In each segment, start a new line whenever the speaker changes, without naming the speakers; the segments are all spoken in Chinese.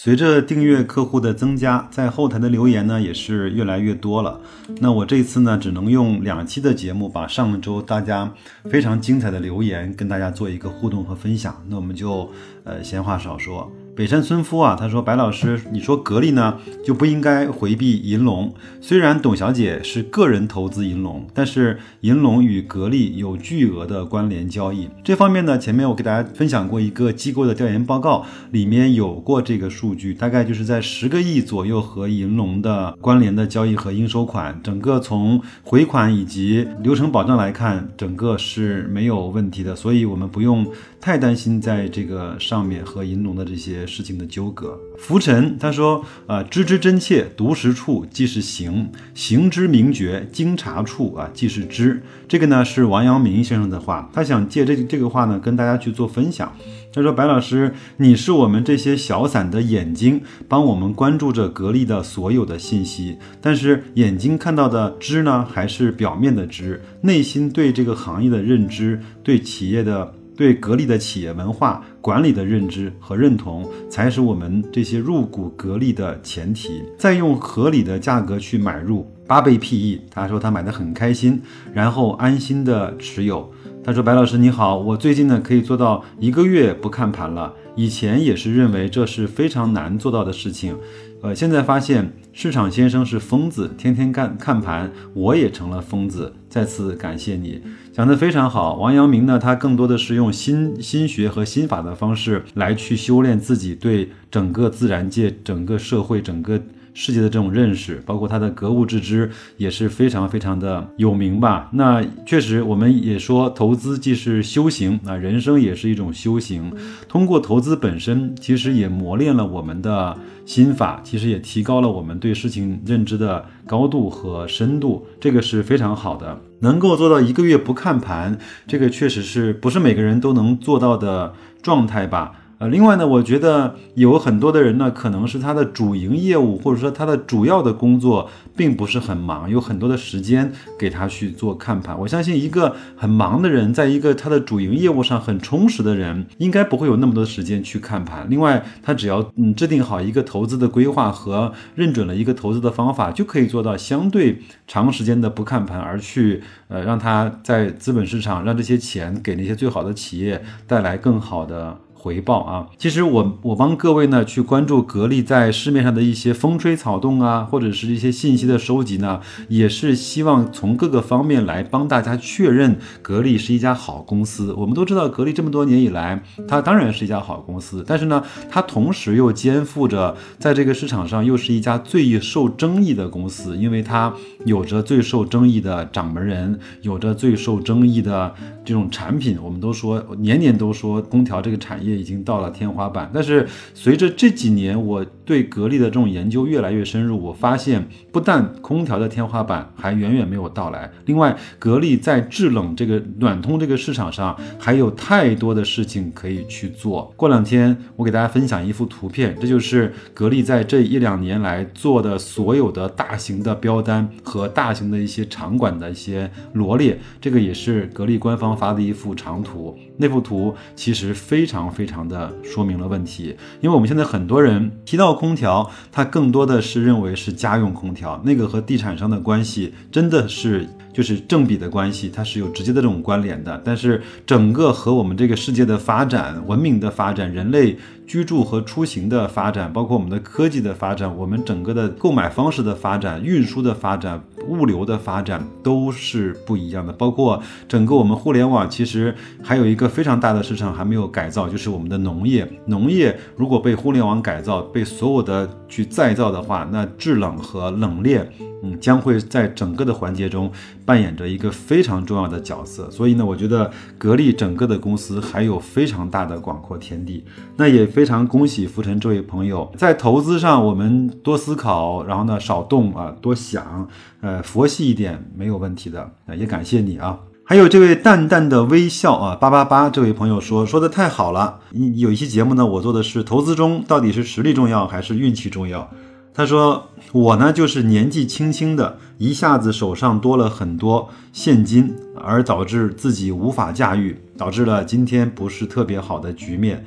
随着订阅客户的增加，在后台的留言呢也是越来越多了。那我这次呢，只能用两期的节目，把上周大家非常精彩的留言跟大家做一个互动和分享。那我们就呃闲话少说。北山村夫啊，他说：“白老师，你说格力呢就不应该回避银龙？虽然董小姐是个人投资银龙，但是银龙与格力有巨额的关联交易。这方面呢，前面我给大家分享过一个机构的调研报告，里面有过这个数据，大概就是在十个亿左右和银龙的关联的交易和应收款，整个从回款以及流程保障来看，整个是没有问题的，所以我们不用太担心在这个上面和银龙的这些。”事情的纠葛，浮尘他说：“啊，知之真切，独实处即是行；行之明觉，经察处啊，即是知。”这个呢是王阳明先生的话，他想借这这个话呢跟大家去做分享。他说：“白老师，你是我们这些小散的眼睛，帮我们关注着格力的所有的信息。但是眼睛看到的知呢，还是表面的知，内心对这个行业的认知，对企业的。”对格力的企业文化管理的认知和认同，才是我们这些入股格力的前提。再用合理的价格去买入八倍 PE，他说他买的很开心，然后安心的持有。他说：“白老师你好，我最近呢可以做到一个月不看盘了。以前也是认为这是非常难做到的事情，呃，现在发现市场先生是疯子，天天干看盘，我也成了疯子。再次感谢你。”讲得非常好，王阳明呢，他更多的是用心心学和心法的方式来去修炼自己对整个自然界、整个社会、整个。世界的这种认识，包括他的格物致知，也是非常非常的有名吧。那确实，我们也说，投资既是修行，那人生也是一种修行。通过投资本身，其实也磨练了我们的心法，其实也提高了我们对事情认知的高度和深度，这个是非常好的。能够做到一个月不看盘，这个确实是不是每个人都能做到的状态吧。呃，另外呢，我觉得有很多的人呢，可能是他的主营业务或者说他的主要的工作并不是很忙，有很多的时间给他去做看盘。我相信一个很忙的人，在一个他的主营业务上很充实的人，应该不会有那么多时间去看盘。另外，他只要嗯制定好一个投资的规划和认准了一个投资的方法，就可以做到相对长时间的不看盘，而去呃让他在资本市场让这些钱给那些最好的企业带来更好的。回报啊！其实我我帮各位呢去关注格力在市面上的一些风吹草动啊，或者是一些信息的收集呢，也是希望从各个方面来帮大家确认格力是一家好公司。我们都知道格力这么多年以来，它当然是一家好公司，但是呢，它同时又肩负着在这个市场上又是一家最受争议的公司，因为它有着最受争议的掌门人，有着最受争议的这种产品。我们都说年年都说空调这个产业。也已经到了天花板，但是随着这几年我对格力的这种研究越来越深入，我发现不但空调的天花板还远远没有到来，另外格力在制冷这个暖通这个市场上还有太多的事情可以去做。过两天我给大家分享一幅图片，这就是格力在这一两年来做的所有的大型的标单和大型的一些场馆的一些罗列，这个也是格力官方发的一幅长图。那幅图其实非常非常的说明了问题，因为我们现在很多人提到空调，它更多的是认为是家用空调，那个和地产商的关系真的是就是正比的关系，它是有直接的这种关联的。但是整个和我们这个世界的发展、文明的发展、人类。居住和出行的发展，包括我们的科技的发展，我们整个的购买方式的发展、运输的发展、物流的发展都是不一样的。包括整个我们互联网，其实还有一个非常大的市场还没有改造，就是我们的农业。农业如果被互联网改造，被所有的去再造的话，那制冷和冷链嗯，将会在整个的环节中扮演着一个非常重要的角色。所以呢，我觉得格力整个的公司还有非常大的广阔天地。那也非常恭喜浮尘这位朋友，在投资上我们多思考，然后呢少动啊，多想，呃，佛系一点没有问题的。啊，也感谢你啊。还有这位淡淡的微笑啊，八八八这位朋友说说的太好了。你有一期节目呢，我做的是投资中到底是实力重要还是运气重要？他说我呢就是年纪轻轻的，一下子手上多了很多现金，而导致自己无法驾驭，导致了今天不是特别好的局面。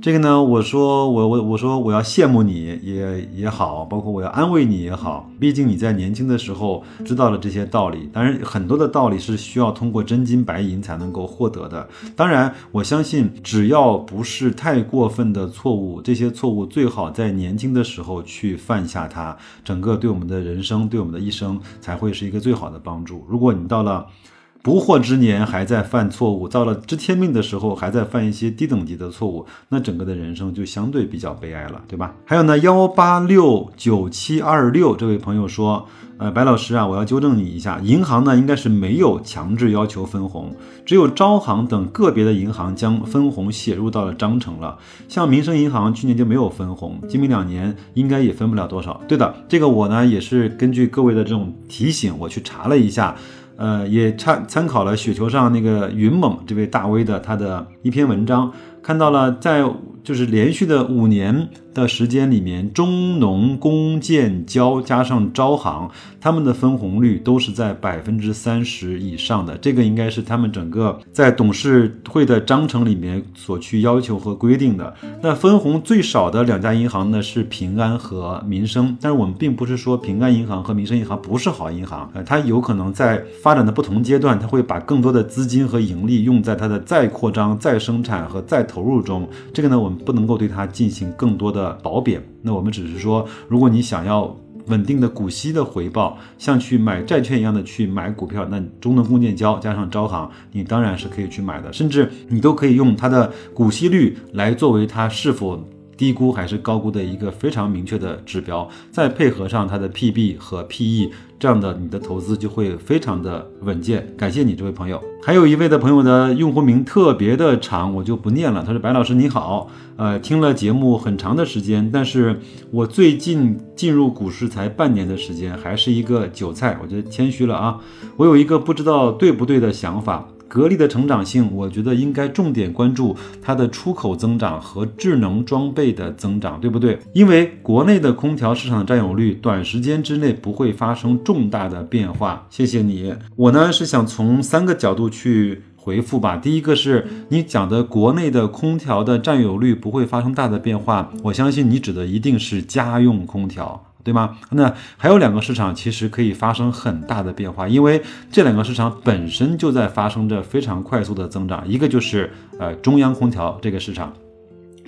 这个呢，我说我我我说我要羡慕你也也好，包括我要安慰你也好，毕竟你在年轻的时候知道了这些道理。当然，很多的道理是需要通过真金白银才能够获得的。当然，我相信只要不是太过分的错误，这些错误最好在年轻的时候去犯下它，整个对我们的人生，对我们的一生才会是一个最好的帮助。如果你到了，不惑之年还在犯错误，到了知天命的时候还在犯一些低等级的错误，那整个的人生就相对比较悲哀了，对吧？还有呢，幺八六九七二六这位朋友说，呃，白老师啊，我要纠正你一下，银行呢应该是没有强制要求分红，只有招行等个别的银行将分红写入到了章程了，像民生银行去年就没有分红，今明两年应该也分不了多少。对的，这个我呢也是根据各位的这种提醒，我去查了一下。呃，也参参考了雪球上那个云猛这位大 V 的他的一篇文章，看到了在就是连续的五年。的时间里面，中农工建交加上招行，他们的分红率都是在百分之三十以上的。这个应该是他们整个在董事会的章程里面所去要求和规定的。那分红最少的两家银行呢是平安和民生，但是我们并不是说平安银行和民生银行不是好银行，呃，它有可能在发展的不同阶段，它会把更多的资金和盈利用在它的再扩张、再生产和再投入中。这个呢，我们不能够对它进行更多的。褒贬，那我们只是说，如果你想要稳定的股息的回报，像去买债券一样的去买股票，那中能共建交加上招行，你当然是可以去买的，甚至你都可以用它的股息率来作为它是否低估还是高估的一个非常明确的指标，再配合上它的 PB 和 PE。这样的你的投资就会非常的稳健。感谢你这位朋友，还有一位的朋友的用户名特别的长，我就不念了。他说：“白老师你好，呃，听了节目很长的时间，但是我最近进入股市才半年的时间，还是一个韭菜，我觉得谦虚了啊。我有一个不知道对不对的想法。”格力的成长性，我觉得应该重点关注它的出口增长和智能装备的增长，对不对？因为国内的空调市场占有率短时间之内不会发生重大的变化。谢谢你，我呢是想从三个角度去回复吧。第一个是你讲的国内的空调的占有率不会发生大的变化，我相信你指的一定是家用空调。对吗？那还有两个市场其实可以发生很大的变化，因为这两个市场本身就在发生着非常快速的增长。一个就是呃中央空调这个市场，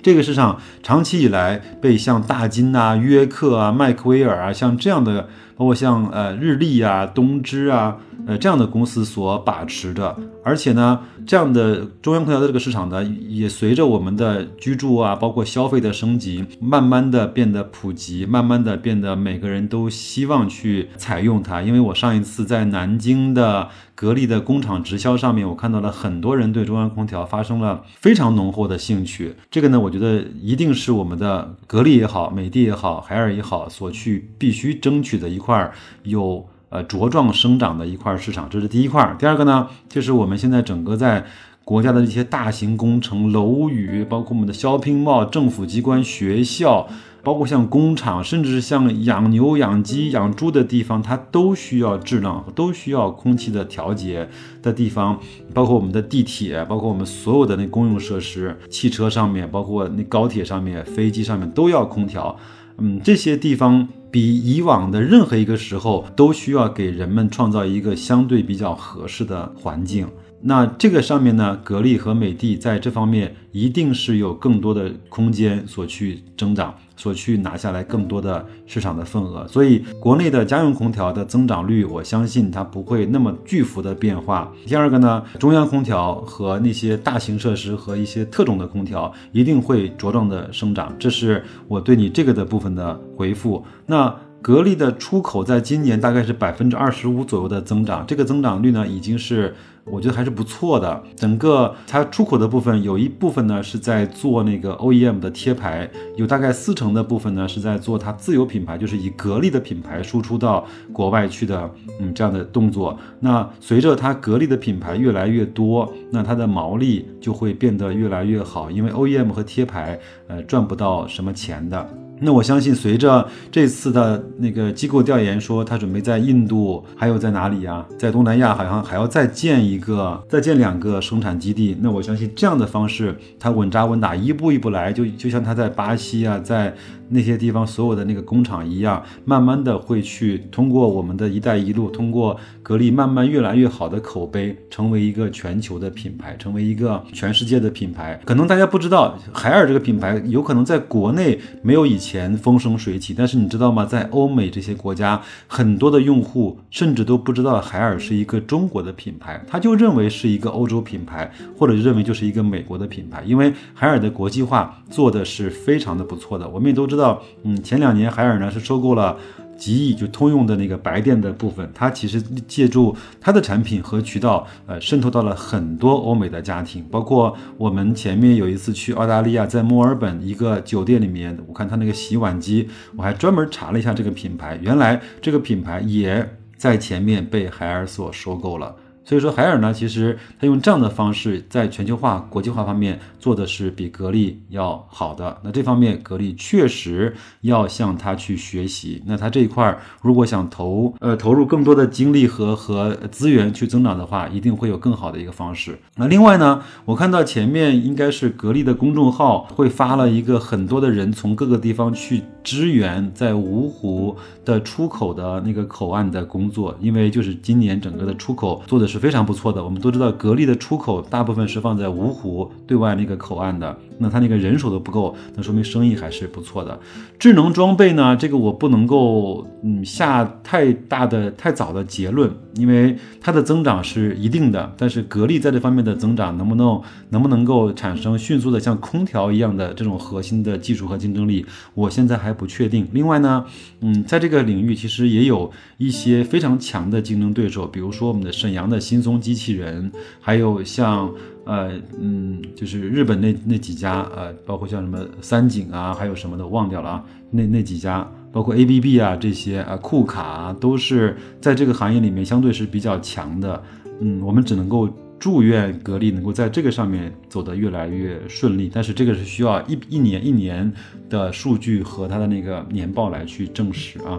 这个市场长期以来被像大金啊、约克啊、麦克威尔啊像这样的，包括像呃日立啊、东芝啊。呃，这样的公司所把持的，而且呢，这样的中央空调的这个市场呢，也随着我们的居住啊，包括消费的升级，慢慢的变得普及，慢慢的变得每个人都希望去采用它。因为我上一次在南京的格力的工厂直销上面，我看到了很多人对中央空调发生了非常浓厚的兴趣。这个呢，我觉得一定是我们的格力也好，美的也好，海尔也好，所去必须争取的一块块有。呃，茁壮生长的一块市场，这是第一块。第二个呢，就是我们现在整个在国家的一些大型工程、楼宇，包括我们的 shopping mall、政府机关、学校，包括像工厂，甚至是像养牛、养鸡、养猪的地方，它都需要质量，都需要空气的调节的地方。包括我们的地铁，包括我们所有的那公用设施，汽车上面，包括那高铁上面、飞机上面都要空调。嗯，这些地方比以往的任何一个时候都需要给人们创造一个相对比较合适的环境。那这个上面呢，格力和美的在这方面一定是有更多的空间所去增长，所去拿下来更多的市场的份额。所以，国内的家用空调的增长率，我相信它不会那么巨幅的变化。第二个呢，中央空调和那些大型设施和一些特种的空调一定会茁壮的生长。这是我对你这个的部分的回复。那。格力的出口在今年大概是百分之二十五左右的增长，这个增长率呢已经是。我觉得还是不错的。整个它出口的部分有一部分呢是在做那个 OEM 的贴牌，有大概四成的部分呢是在做它自有品牌，就是以格力的品牌输出到国外去的，嗯，这样的动作。那随着它格力的品牌越来越多，那它的毛利就会变得越来越好，因为 OEM 和贴牌，呃，赚不到什么钱的。那我相信，随着这次的那个机构调研说，他准备在印度，还有在哪里呀？在东南亚，好像还要再建一个，再建两个生产基地。那我相信这样的方式，他稳扎稳打，一步一步来，就就像他在巴西啊，在。那些地方所有的那个工厂一样，慢慢的会去通过我们的一带一路，通过格力慢慢越来越好的口碑，成为一个全球的品牌，成为一个全世界的品牌。可能大家不知道，海尔这个品牌有可能在国内没有以前风生水起，但是你知道吗？在欧美这些国家，很多的用户甚至都不知道海尔是一个中国的品牌，他就认为是一个欧洲品牌，或者认为就是一个美国的品牌。因为海尔的国际化做的是非常的不错的，我们也都知道。到嗯，前两年海尔呢是收购了极易，就通用的那个白电的部分，它其实借助它的产品和渠道，呃，渗透到了很多欧美的家庭，包括我们前面有一次去澳大利亚，在墨尔本一个酒店里面，我看它那个洗碗机，我还专门查了一下这个品牌，原来这个品牌也在前面被海尔所收购了。所以说，海尔呢，其实它用这样的方式，在全球化、国际化方面做的是比格力要好的。那这方面，格力确实要向它去学习。那它这一块儿，如果想投呃投入更多的精力和和资源去增长的话，一定会有更好的一个方式。那另外呢，我看到前面应该是格力的公众号会发了一个很多的人从各个地方去支援在芜湖的出口的那个口岸的工作，因为就是今年整个的出口做的是。非常不错的，我们都知道格力的出口大部分是放在芜湖对外那个口岸的，那他那个人手都不够，那说明生意还是不错的。智能装备呢，这个我不能够嗯下太大的。太早的结论，因为它的增长是一定的，但是格力在这方面的增长能不能能不能够产生迅速的。像空调一样的这种核心的。技术和竞争力，我现在还不确定。另外呢，嗯，在这个领域其实也有一些非常强的竞争对手，比如说我们的沈阳的。新松机器人，还有像呃嗯，就是日本那那几家呃，包括像什么三井啊，还有什么的忘掉了啊，那那几家，包括 A B B 啊这些啊，库卡啊，都是在这个行业里面相对是比较强的。嗯，我们只能够祝愿格力能够在这个上面走得越来越顺利，但是这个是需要一一年一年的数据和它的那个年报来去证实啊。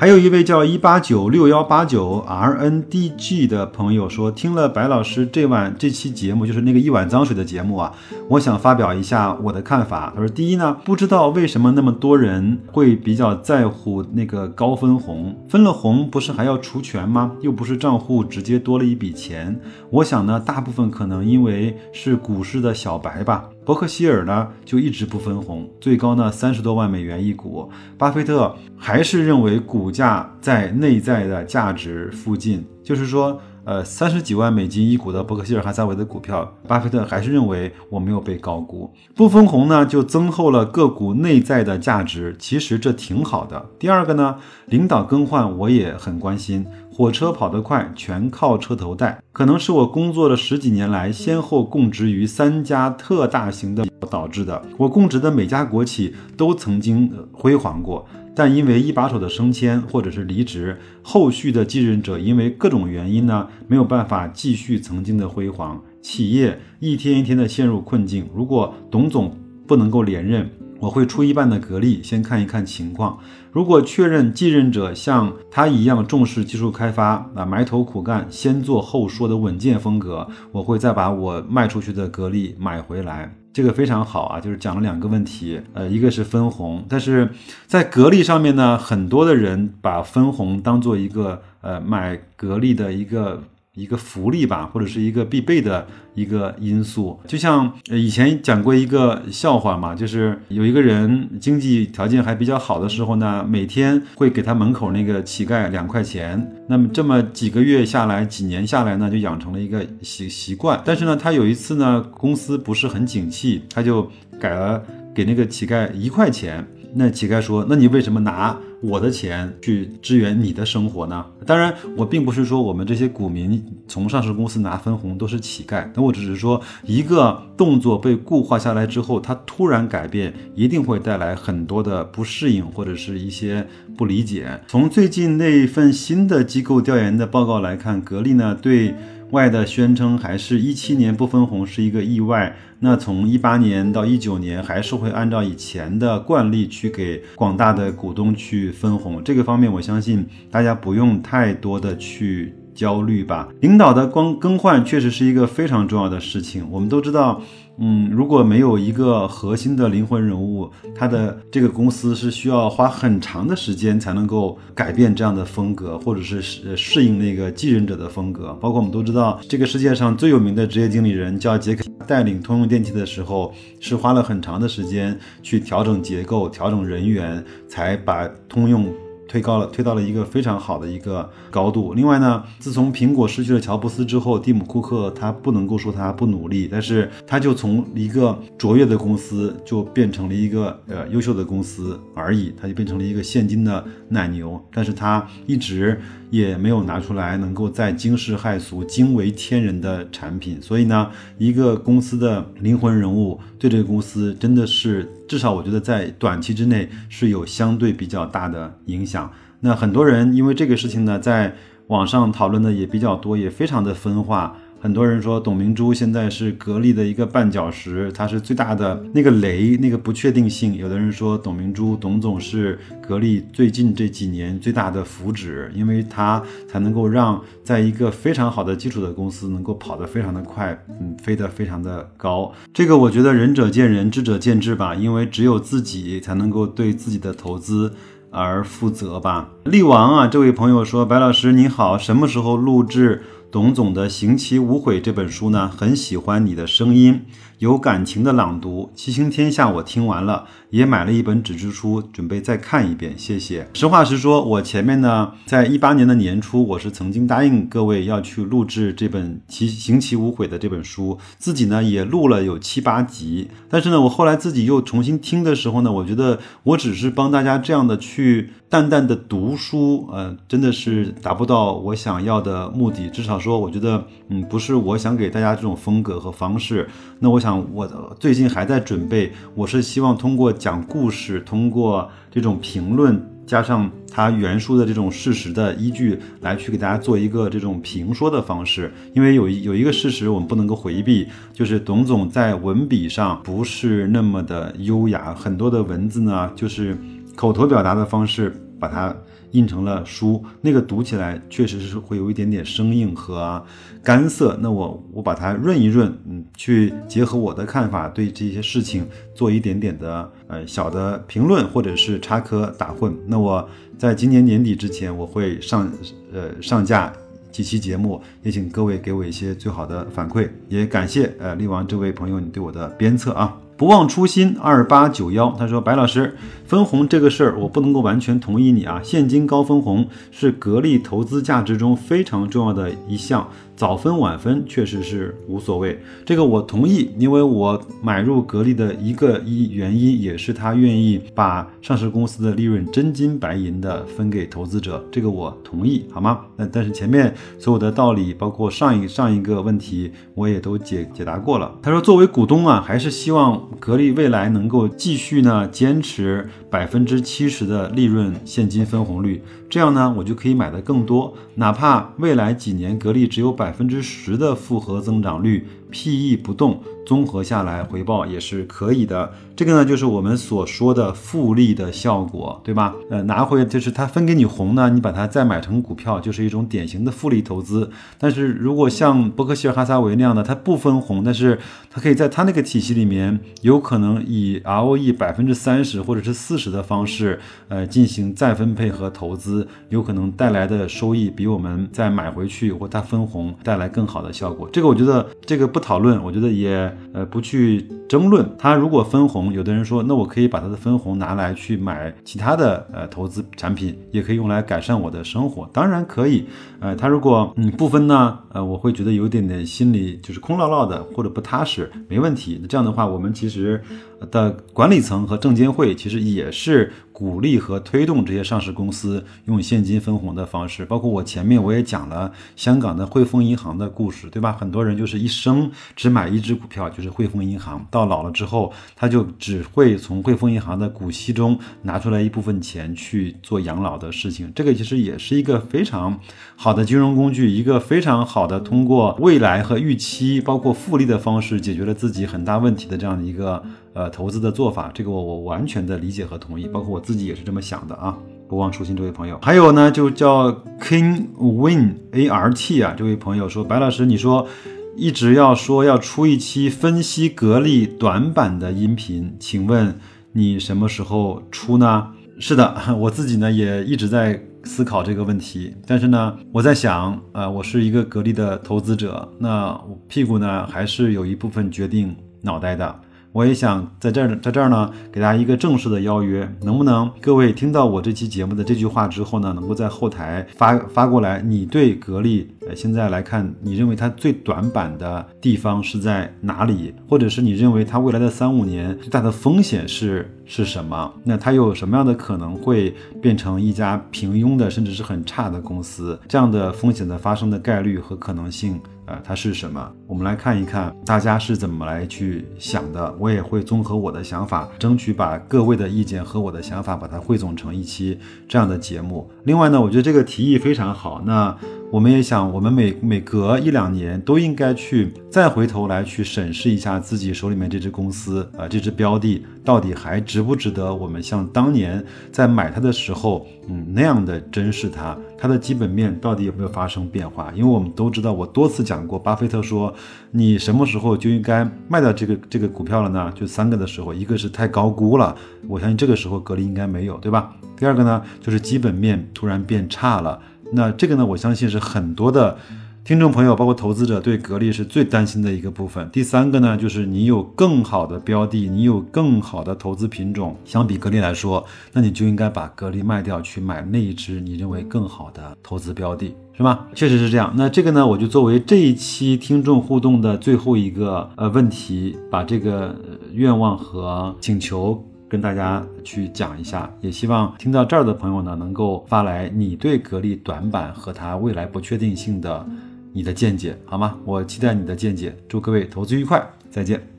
还有一位叫一八九六幺八九 R N D G 的朋友说，听了白老师这晚这期节目，就是那个一碗脏水的节目啊，我想发表一下我的看法。他说，第一呢，不知道为什么那么多人会比较在乎那个高分红，分了红不是还要除权吗？又不是账户直接多了一笔钱。我想呢，大部分可能因为是股市的小白吧。伯克希尔呢就一直不分红，最高呢三十多万美元一股。巴菲特还是认为股价在内在的价值附近，就是说，呃，三十几万美金一股的伯克希尔哈撒韦的股票，巴菲特还是认为我没有被高估。不分红呢就增厚了个股内在的价值，其实这挺好的。第二个呢，领导更换我也很关心。火车跑得快，全靠车头带。可能是我工作了十几年来，先后供职于三家特大型的导致的。我供职的每家国企都曾经辉煌过，但因为一把手的升迁或者是离职，后续的继任者因为各种原因呢，没有办法继续曾经的辉煌，企业一天一天的陷入困境。如果董总不能够连任，我会出一半的格力，先看一看情况。如果确认继任者像他一样重视技术开发，啊，埋头苦干，先做后说的稳健风格，我会再把我卖出去的格力买回来。这个非常好啊，就是讲了两个问题，呃，一个是分红，但是在格力上面呢，很多的人把分红当做一个呃买格力的一个。一个福利吧，或者是一个必备的一个因素。就像以前讲过一个笑话嘛，就是有一个人经济条件还比较好的时候呢，每天会给他门口那个乞丐两块钱。那么这么几个月下来，几年下来呢，就养成了一个习习惯。但是呢，他有一次呢，公司不是很景气，他就改了给那个乞丐一块钱。那乞丐说：“那你为什么拿我的钱去支援你的生活呢？”当然，我并不是说我们这些股民从上市公司拿分红都是乞丐，那我只是说，一个动作被固化下来之后，它突然改变，一定会带来很多的不适应或者是一些不理解。从最近那份新的机构调研的报告来看，格力呢对。外的宣称还是一七年不分红是一个意外，那从一八年到一九年还是会按照以前的惯例去给广大的股东去分红，这个方面我相信大家不用太多的去焦虑吧。领导的光更换确实是一个非常重要的事情，我们都知道。嗯，如果没有一个核心的灵魂人物，他的这个公司是需要花很长的时间才能够改变这样的风格，或者是适适应那个继任者的风格。包括我们都知道，这个世界上最有名的职业经理人叫杰克，带领通用电气的时候，是花了很长的时间去调整结构、调整人员，才把通用。推高了，推到了一个非常好的一个高度。另外呢，自从苹果失去了乔布斯之后，蒂姆·库克他不能够说他不努力，但是他就从一个卓越的公司就变成了一个呃优秀的公司而已，他就变成了一个现金的奶牛。但是他一直也没有拿出来能够再惊世骇俗、惊为天人的产品。所以呢，一个公司的灵魂人物对这个公司真的是。至少我觉得在短期之内是有相对比较大的影响。那很多人因为这个事情呢，在网上讨论的也比较多，也非常的分化。很多人说董明珠现在是格力的一个绊脚石，它是最大的那个雷，那个不确定性。有的人说董明珠董总是格力最近这几年最大的福祉，因为它才能够让在一个非常好的基础的公司能够跑得非常的快，嗯，飞得非常的高。这个我觉得仁者见仁，智者见智吧，因为只有自己才能够对自己的投资而负责吧。力王啊，这位朋友说，白老师你好，什么时候录制？董总的《行棋无悔》这本书呢，很喜欢你的声音，有感情的朗读，《七星天下》我听完了。也买了一本纸质书，准备再看一遍。谢谢。实话实说，我前面呢，在一八年的年初，我是曾经答应各位要去录制这本《其行其无悔》的这本书，自己呢也录了有七八集。但是呢，我后来自己又重新听的时候呢，我觉得我只是帮大家这样的去淡淡的读书，呃，真的是达不到我想要的目的。至少说，我觉得，嗯，不是我想给大家这种风格和方式。那我想，我最近还在准备，我是希望通过。讲故事，通过这种评论加上他原书的这种事实的依据，来去给大家做一个这种评说的方式。因为有有一个事实我们不能够回避，就是董总在文笔上不是那么的优雅，很多的文字呢就是口头表达的方式把它。印成了书，那个读起来确实是会有一点点生硬和干涩。那我我把它润一润，嗯，去结合我的看法，对这些事情做一点点的呃小的评论，或者是插科打诨。那我在今年年底之前，我会上呃上架几期节目，也请各位给我一些最好的反馈。也感谢呃力王这位朋友你对我的鞭策啊。不忘初心，二八九幺，他说：“白老师，分红这个事儿，我不能够完全同意你啊。现金高分红是格力投资价值中非常重要的一项。”早分晚分确实是无所谓，这个我同意，因为我买入格力的一个一原因也是他愿意把上市公司的利润真金白银的分给投资者，这个我同意，好吗？那但是前面所有的道理，包括上一上一个问题，我也都解解答过了。他说，作为股东啊，还是希望格力未来能够继续呢坚持百分之七十的利润现金分红率。这样呢，我就可以买的更多，哪怕未来几年格力只有百分之十的复合增长率，PE 不动。综合下来回报也是可以的，这个呢就是我们所说的复利的效果，对吧？呃，拿回就是它分给你红呢，你把它再买成股票，就是一种典型的复利投资。但是如果像伯克希尔哈撒韦那样的，它不分红，但是它可以在它那个体系里面，有可能以 ROE 百分之三十或者是四十的方式，呃，进行再分配和投资，有可能带来的收益比我们再买回去或它分红带来更好的效果。这个我觉得这个不讨论，我觉得也。呃，不去争论，他如果分红，有的人说，那我可以把他的分红拿来去买其他的呃投资产品，也可以用来改善我的生活，当然可以。呃，他如果嗯不分呢，呃，我会觉得有点点心里就是空落落的或者不踏实，没问题。那这样的话，我们其实的管理层和证监会其实也是鼓励和推动这些上市公司用现金分红的方式。包括我前面我也讲了香港的汇丰银行的故事，对吧？很多人就是一生只买一只股票，就是汇丰银行，到老了之后，他就只会从汇丰银行的股息中拿出来一部分钱去做养老的事情。这个其实也是一个非常好的金融工具，一个非常好的通过未来和预期，包括复利的方式解决了自己很大问题的这样的一个。呃，投资的做法，这个我我完全的理解和同意，包括我自己也是这么想的啊。不忘初心，这位朋友，还有呢，就叫 King Win A R T 啊，这位朋友说，白老师，你说一直要说要出一期分析格力短板的音频，请问你什么时候出呢？是的，我自己呢也一直在思考这个问题，但是呢，我在想，呃，我是一个格力的投资者，那屁股呢还是有一部分决定脑袋的。我也想在这儿，在这儿呢，给大家一个正式的邀约，能不能各位听到我这期节目的这句话之后呢，能够在后台发发过来，你对格力呃现在来看，你认为它最短板的地方是在哪里，或者是你认为它未来的三五年最大的风险是是什么？那它有什么样的可能会变成一家平庸的，甚至是很差的公司？这样的风险的发生的概率和可能性？啊，它是什么？我们来看一看大家是怎么来去想的。我也会综合我的想法，争取把各位的意见和我的想法把它汇总成一期这样的节目。另外呢，我觉得这个提议非常好。那。我们也想，我们每每隔一两年都应该去再回头来去审视一下自己手里面这只公司啊，这只标的到底还值不值得我们像当年在买它的时候，嗯那样的珍视它，它的基本面到底有没有发生变化？因为我们都知道，我多次讲过，巴菲特说，你什么时候就应该卖掉这个这个股票了呢？就三个的时候，一个是太高估了，我相信这个时候格力应该没有，对吧？第二个呢，就是基本面突然变差了。那这个呢，我相信是很多的听众朋友，包括投资者对格力是最担心的一个部分。第三个呢，就是你有更好的标的，你有更好的投资品种，相比格力来说，那你就应该把格力卖掉，去买那一只你认为更好的投资标的，是吗？确实是这样。那这个呢，我就作为这一期听众互动的最后一个呃问题，把这个愿望和请求。跟大家去讲一下，也希望听到这儿的朋友呢，能够发来你对格力短板和它未来不确定性的你的见解，好吗？我期待你的见解，祝各位投资愉快，再见。